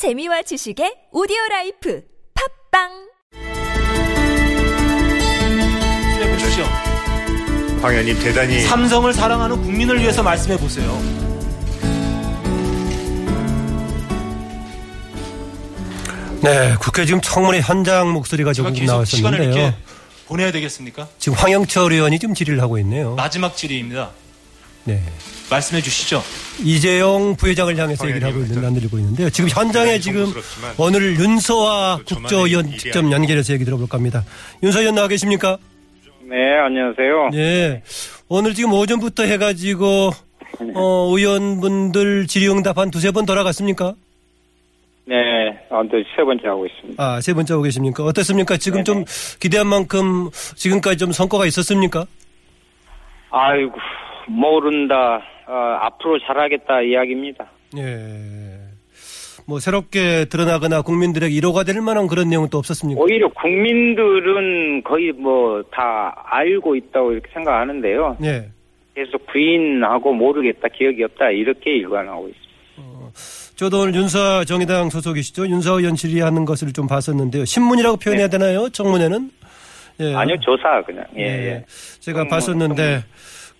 재미와 지식의 오디오 라이프 팟빵 말씀해 보십시오. 황 의원님 대단히 삼성을 사랑하는 국민을 위해서 말씀해 보세요. 네, 국회 지금 청문회 현장 목소리가 제가 조금 계속 시간을 나왔었는데요. 이렇게 보내야 되겠습니까? 지금 황영철 의원이 좀 질의를 하고 있네요. 마지막 질의입니다. 네. 말씀해 주시죠. 이재용 부회장을 향해서 얘기를 하고 있는, 나누고 있는데요. 지금 현장에 대단히 지금 오늘 윤서아 또 국조위원 직접 연결해서 얘기 들어볼까 합니다. 윤서 의원 나와 계십니까? 네, 안녕하세요. 예. 오늘 지금 오전부터 해가지고, 어, 의원분들 질의응답 한 두세 번 돌아갔습니까? 네, 아무튼 세 번째 하고 있습니다. 아, 세 번째 하고 계십니까? 어떻습니까? 지금 좀 기대한 만큼 지금까지 좀 성과가 있었습니까? 아이고, 모른다. 어, 앞으로 잘하겠다 이야기입니다. 예. 뭐 새롭게 드러나거나 국민들에게 위로가 될 만한 그런 내용은 또 없었습니까? 오히려 국민들은 거의 뭐 다 알고 있다고 이렇게 생각하는데요. 예. 계속 부인하고 모르겠다, 기억이 없다 이렇게 일관하고 있습니다. 저도 오늘 윤사 정의당 소속이시죠. 윤사 의원 질의하는 것을 좀 봤었는데요. 신문이라고 표현해야 되나요? 청문회는? 예. 네. 아니요, 조사 그냥. 예, 예. 예. 제가 청문, 봤었는데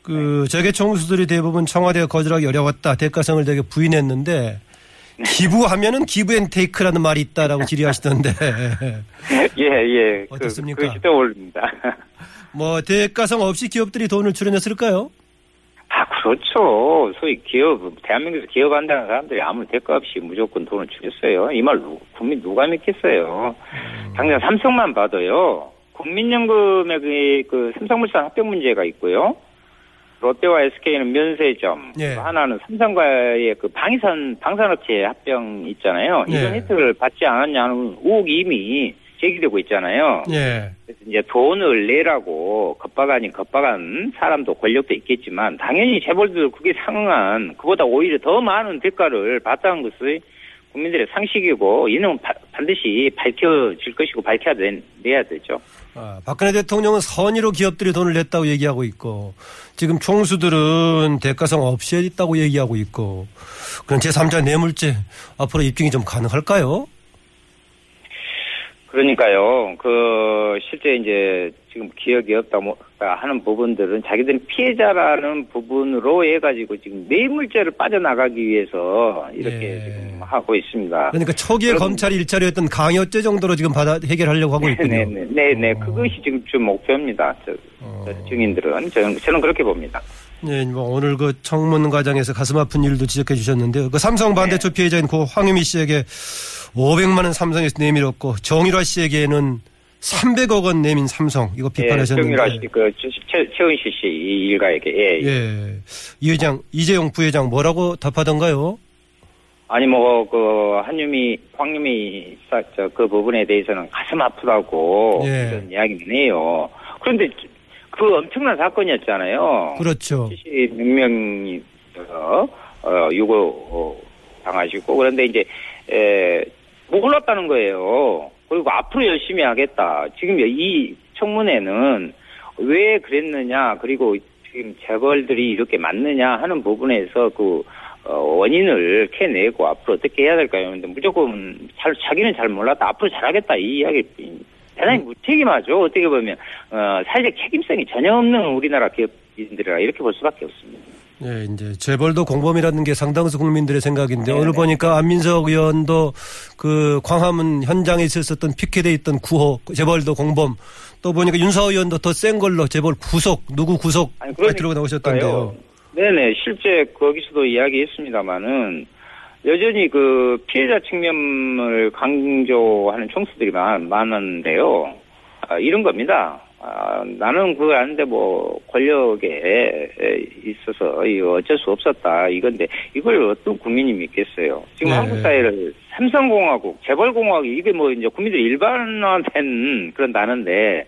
그 재계 총수들이 대부분 청와대가 거절하기 어려웠다. 대가성을 되게 부인했는데 네. 기부하면은 기부앤테이크라는 말이 있다라고 질의하시던데 예, 예. 그, 어떻습니까? 그 시대 올립니다. 뭐 대가성 없이 기업들이 돈을 출연했을까요? 아, 그렇죠. 소위 기업, 대한민국에서 기업한다는 사람들이 아무 대가 없이 무조건 돈을 주겠어요. 이 말 국민 누가 믿겠어요. 당장 삼성만 봐도요. 국민연금의 그, 그 삼성물산 합병 문제가 있고요. 롯데와 SK는 면세점, 예. 또 하나는 삼성과의 그 방산 방산업체 합병 있잖아요. 예. 이런 혜택을 받지 않았냐는 의혹이 이미 제기되고 있잖아요. 예. 그래서 이제 돈을 내라고 겁박 아닌 겁박한 사람도 권력도 있겠지만 당연히 재벌들 그게 상응한 그보다 오히려 더 많은 대가를 받다는 것이 국민들의 상식이고 이는 바- 반드시 밝혀질 것이고 밝혀야 돼, 내야 되죠. 아, 박근혜 대통령은 선의로 기업들이 돈을 냈다고 얘기하고 있고 지금 총수들은 대가성 없이 했다고 얘기하고 있고 그런 제3자 뇌물죄 앞으로 입증이 좀 가능할까요? 그러니까요. 그 실제 이제 지금 기억이 없다 뭐 하는 부분들은 자기들이 피해자라는 부분으로 해가지고 지금 뇌물죄를 빠져나가기 위해서 이렇게 예. 지금 하고 있습니다. 그러니까 초기에 그럼- 검찰이 했던 강요죄 정도로 지금 받아 해결하려고 하고 있군요. 네네, 네네, 어. 그것이 지금 좀 목표입니다. 저, 저 증인들은 저는, 저는 그렇게 봅니다. 예, 뭐 오늘 그 청문 과정에서 가슴 아픈 일도 지적해 주셨는데요. 그 삼성 반대쪽 피해자인 고 황유미 씨에게 500만 원 삼성에서 내밀었고 정일화 씨에게는 300억 원 내민 삼성 이거 예, 비판하셨는데. 그 최- 최- 최은실 씨이 일가에게 예. 예. 이 회장, 이재용 부회장 뭐라고 답하던가요? 아니 뭐 그 한유미, 황유미 그 부분에 대해서는 가슴 아프다고 예. 이런 이야기는 해요. 그런데 그 엄청난 사건이었잖아요. 그렇죠. 76명이 어, 어, 유고 어, 당하시고 그런데 이제 에, 몰랐다는 거예요. 그리고 앞으로 열심히 하겠다. 지금 이 청문회는 왜 그랬느냐 그리고 지금 재벌들이 이렇게 맞느냐 하는 부분에서 그 어, 원인을 캐내고 앞으로 어떻게 해야 될까요? 근데 무조건 잘, 자기는 잘 몰랐다. 앞으로 잘하겠다. 이 이야기 대단히 무책임하죠. 어떻게 보면 어, 사회적 책임성이 전혀 없는 우리나라 기업인들이라 이렇게 볼 수밖에 없습니다. 예, 이제 재벌도 공범이라는 게 상당수 국민들의 생각인데 네네. 오늘 보니까 안민석 의원도 그 광화문 현장에 있었던 피켓에 있던 구호 재벌도 공범 또 보니까 윤서 의원도 더 센 걸로 재벌 구속 누구 구속. 들고 나오셨던데요. 네네, 실제 거기서도 이야기했습니다만은 여전히 그 피해자 측면을 강조하는 총수들이 많, 많은데요. 아, 이런 겁니다. 아, 나는 그거 아는데 뭐 권력에 에, 있어서 이거 어쩔 수 없었다 이건데 이걸 어떤 국민이 믿겠어요. 지금 네. 한국 사회를 삼성공화국, 재벌공화국 이게 뭐 이제 국민들이 일반화된 그런 단어인데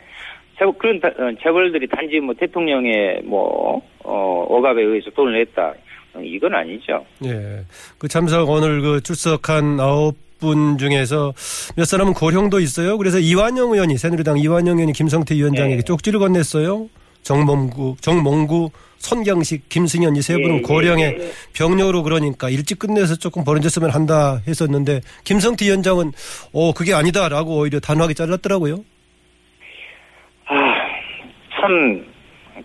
재벌, 그런 다- 어, 재벌들이 단지 뭐 대통령의 뭐, 어, 억압에 의해서 돈을 냈다. 어, 이건 아니죠. 예. 그 참석 오늘 그 출석한 아홉 분 중에서 몇 사람은 고령도 있어요. 그래서 이완영 의원이 새누리당 이완영 의원이 김성태 위원장에게 네. 쪽지를 건넸어요. 정몽구, 정몽구, 손경식, 김승현 이 세 분은 예, 예, 고령의 예. 병력으로 그러니까 일찍 끝내서 조금 벌어졌으면 한다 했었는데 김성태 위원장은 어 그게 아니다라고 오히려 단호하게 잘랐더라고요. 아, 참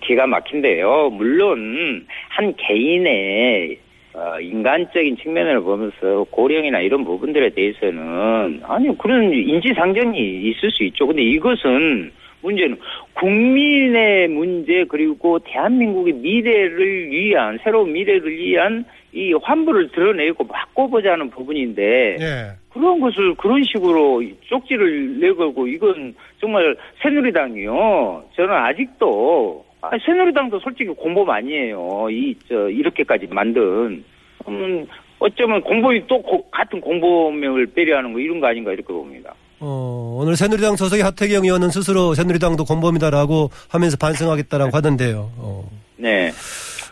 기가 막힌데요. 물론 한 개인의 어, 인간적인 측면을 보면서 고령이나 이런 부분들에 대해서는 아니 그런 인지상정이 있을 수 있죠. 근데 이것은 문제는 국민의 문제 그리고 대한민국의 미래를 위한 새로운 미래를 위한 이 환부를 드러내고 바꿔보자는 부분인데 예. 그런 것을 그런 식으로 쪽지를 내걸고 이건 정말 새누리당이요. 저는 아직도 아, 새누리당도 솔직히 공범 아니에요. 이 저 이렇게까지 만든 음, 어쩌면 공범이 또 고- 같은 공범명을 배려하는 거 이런 거 아닌가 이렇게 봅니다. 어, 오늘 새누리당 소속의 하태경 의원은 스스로 새누리당도 공범이다라고 하면서 반성하겠다라고 하던데요. 어. 네.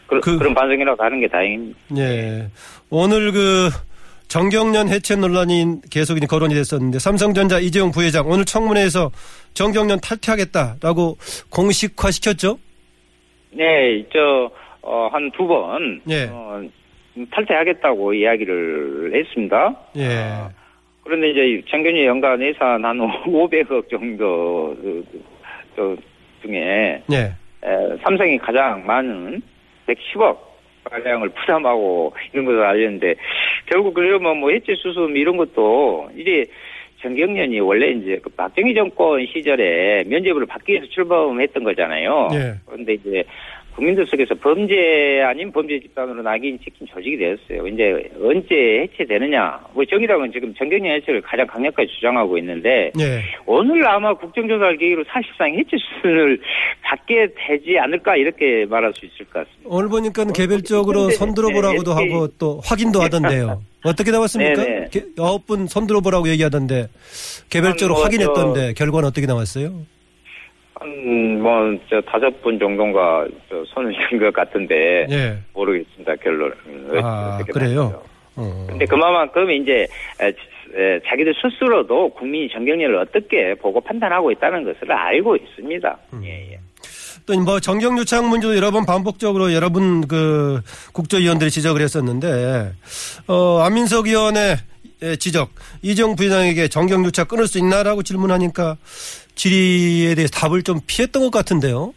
그, 그- 런 반성이라고 하는 게 다행입니다. 예. 오늘 그 정경련 해체 논란이 계속 거론이 됐었는데 삼성전자 이재용 부회장 오늘 청문회에서 정경련 탈퇴하겠다라고 공식화 시켰죠? 네, 저, 어, 한 두 번, 예. 어, 탈퇴하겠다고 이야기를 했습니다. 예. 아, 그런데 이제 정경련 연간 예산 한 500억 정도 그, 그, 저 중에 예. 에, 삼성이 가장 많은 110억 가량을 부담하고 이런 것을 알렸는데 결국 그러면 뭐 해체 수습 이런 것도 이제 정경련이 원래 이제 그 박정희 정권 시절에 면제부를 받기 위해서 출범했던 거잖아요. 예. 그런데 이제 국민들 속에서 범죄 아닌 범죄 집단으로 낙인 찍힌 조직이 되었어요. 이제 언제 해체되느냐? 뭐 정의당은 지금 정경련 해체를 가장 강력하게 주장하고 있는데 예. 오늘 아마 국정조사를 계기로 사실상 해체 수준을 받게 되지 않을까 이렇게 말할 수 있을 것 같습니다. 오늘 보니까 개별적으로 네, 손들어보라고도 네, 하고 또 확인도 하던데요. 어떻게 나왔습니까? 네, 네. 개- 아홉 분 손들어 보라고 얘기하던데 개별적으로 한 뭐, 확인했던데 결과는 어떻게 나왔어요? 한, 뭐, 저, 다섯 분 정도가 저 손을 든 것 같은데, 예. 모르겠습니다, 결론은. 아, 어떻게 그래요? 어. 근데 그만큼 이제, 자기들 스스로도 국민이 정경련을 어떻게 보고 판단하고 있다는 것을 알고 있습니다. 음. 예, 예. 또 뭐 정경 유착 문제도 여러 번 반복적으로 여러 분 그 국조위원들이 지적을 했었는데 어 안민석 의원의 지적 이정 부회장에게 정경 유착 끊을 수 있나라고 질문하니까 질의에 대해서 답을 좀 피했던 것 같은데요.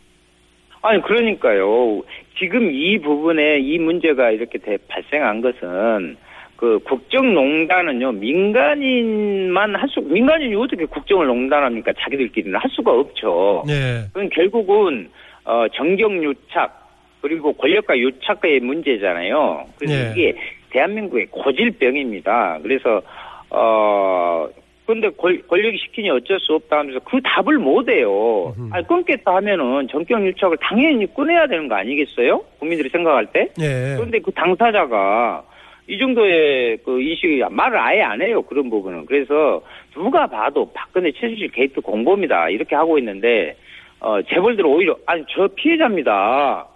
아니 그러니까요. 지금 이 부분에 이 문제가 이렇게 대- 발생한 것은 그 국정농단은요 민간인만 할 수 민간인이 어떻게 국정을 농단합니까? 자기들끼리는 할 수가 없죠. 네. 그건 결국은 어 정경 유착 그리고 권력과 유착의 문제잖아요. 그래서 네. 이게 대한민국의 고질병입니다. 그래서 어 근데 권- 권력이 시키니 어쩔 수 없다 하면서 그 답을 못 해요. 음흠. 아니 끊겠다 하면은 정경유착을 당연히 끊어야 되는 거 아니겠어요? 국민들이 생각할 때. 네. 그런데 그 당사자가 이 정도의 그 인식이 말을 아예 안 해요. 그런 부분은. 그래서 누가 봐도 박근혜 최순실 게이트 공범이다. 이렇게 하고 있는데, 어, 재벌들 오히려, 아니, 저 피해자입니다.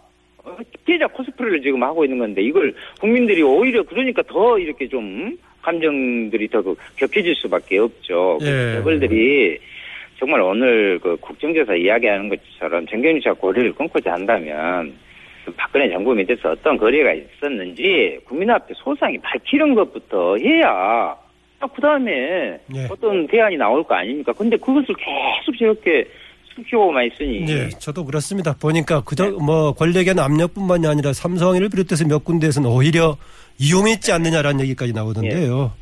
어, 피해자 코스프레를 지금 하고 있는 건데, 이걸 국민들이 오히려 그러니까 더 이렇게 좀 감정들이 더그 격해질 수밖에 없죠. 예. 재벌들이 정말 오늘 그 국정조사 이야기하는 것처럼 정경유착 고리를 끊고자 한다면 그 박근혜 정부 밑에서 어떤 거래가 있었는지 국민 앞에 소상히 밝히는 것부터 해야 그 다음에 예. 어떤 대안이 나올 거 아닙니까? 근데 그것을 계속 이렇게 숨기고만 있으니 네, 저도 그렇습니다. 보니까 그저 뭐 권력의 압력뿐만이 아니라 삼성을 비롯해서 몇 군데에서는 오히려 이용했지 않느냐라는 얘기까지 나오던데요.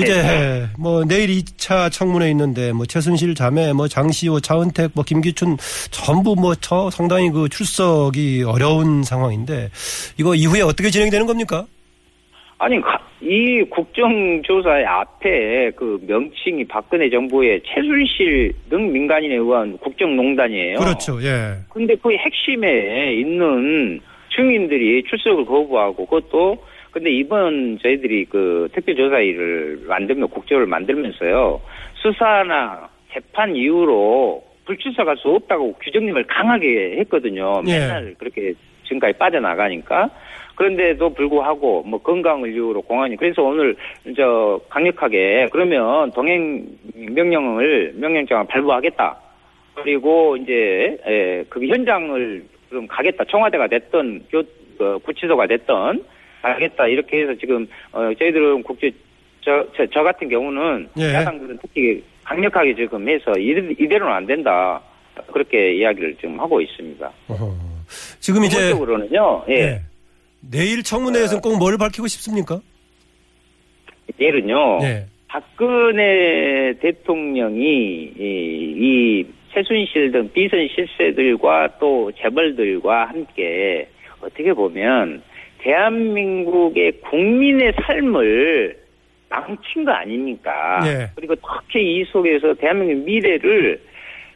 이제 뭐 내일 2차 청문회 있는데 뭐 최순실 자매, 뭐 장시호, 차은택, 뭐 김기춘 전부 뭐 저 상당히 그 출석이 어려운 상황인데 이거 이후에 어떻게 진행되는 겁니까? 아니 가- 이 국정조사의 앞에 그 명칭이 박근혜 정부의 최순실 등 민간인에 의한 국정농단이에요. 그렇죠. 예. 근데 그 핵심에 있는 증인들이 출석을 거부하고 그것도 근데 이번 저희들이 그 특별조사위를 만들면 국조를 만들면서요 수사나 재판 이후로 불출석할 수 없다고 규정님을 강하게 했거든요. 예. 맨날 그렇게 지금까지 빠져나가니까 그런데도 불구하고 뭐 건강을 이유로 공안이 그래서 오늘 저 강력하게 그러면 동행 명령을 명령장을 발부하겠다. 그리고 이제 에, 그 현장을 좀 가겠다. 청와대가 됐던 교, 어, 구치소가 됐던 가겠다. 이렇게 해서 지금 어, 저희들은 국제 저, 저, 저 같은 경우는 예. 야당들은 특히 강력하게 지금 해서 이대, 이대로는 안 된다. 그렇게 이야기를 지금 하고 있습니다. 어허. 지금 이제 기본적으로는요. 예. 예. 내일 청문회에서는 꼭 뭘 밝히고 싶습니까? 내일은요. 예. 박근혜 대통령이 이, 이 최순실 등 비선 실세들과 또 재벌들과 함께 어떻게 보면 대한민국의 국민의 삶을 망친 거 아닙니까? 예. 그리고 특히 이 속에서 대한민국 미래를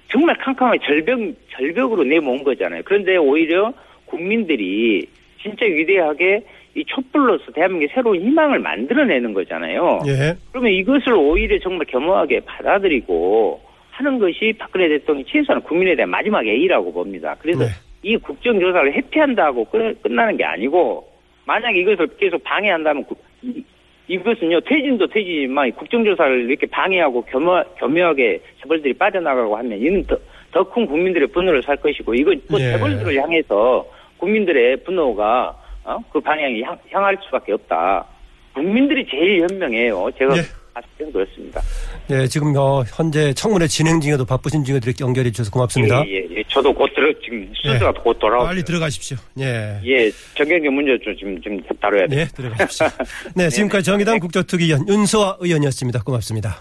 정말 캄캄하게 절벽, 절벽으로 내모은 거잖아요. 그런데 오히려 국민들이 진짜 위대하게 이 촛불로서 대한민국의 새로운 희망을 만들어내는 거잖아요. 예. 그러면 이것을 오히려 정말 겸허하게 받아들이고 하는 것이 박근혜 대통령이 최소한 국민에 대한 마지막 A라고 봅니다. 그래서 네. 이 국정조사를 회피한다고 끝- 끝나는 게 아니고 만약에 이것을 계속 방해한다면 구- 이- 이것은요 퇴진도 퇴진이지만 이 국정조사를 이렇게 방해하고 겸허, 겸허하게 재벌들이 빠져나가고 하면 이는 더 큰 국민들의 분노를 살 것이고 이건 또 예. 재벌들을 향해서 국민들의 분노가 어? 그 방향이 향, 향할 수밖에 없다. 국민들이 제일 현명해요. 제가 예. 봤을 때는 그렇습니다. 예, 지금 어, 현재 청문회 진행 중에도 바쁘신 중에 이렇게 연결해 주셔서 고맙습니다. 예, 예, 예. 저도 곧 들어 지금 순서가 예. 곧 돌아오고. 빨리 들어가십시오. 예. 예, 정경계 문제 좀 지금 좀 다뤄야 돼. 네, 들어가십시오. 네, 지금까지 정의당 국조특위위원 윤소아 의원이었습니다. 고맙습니다.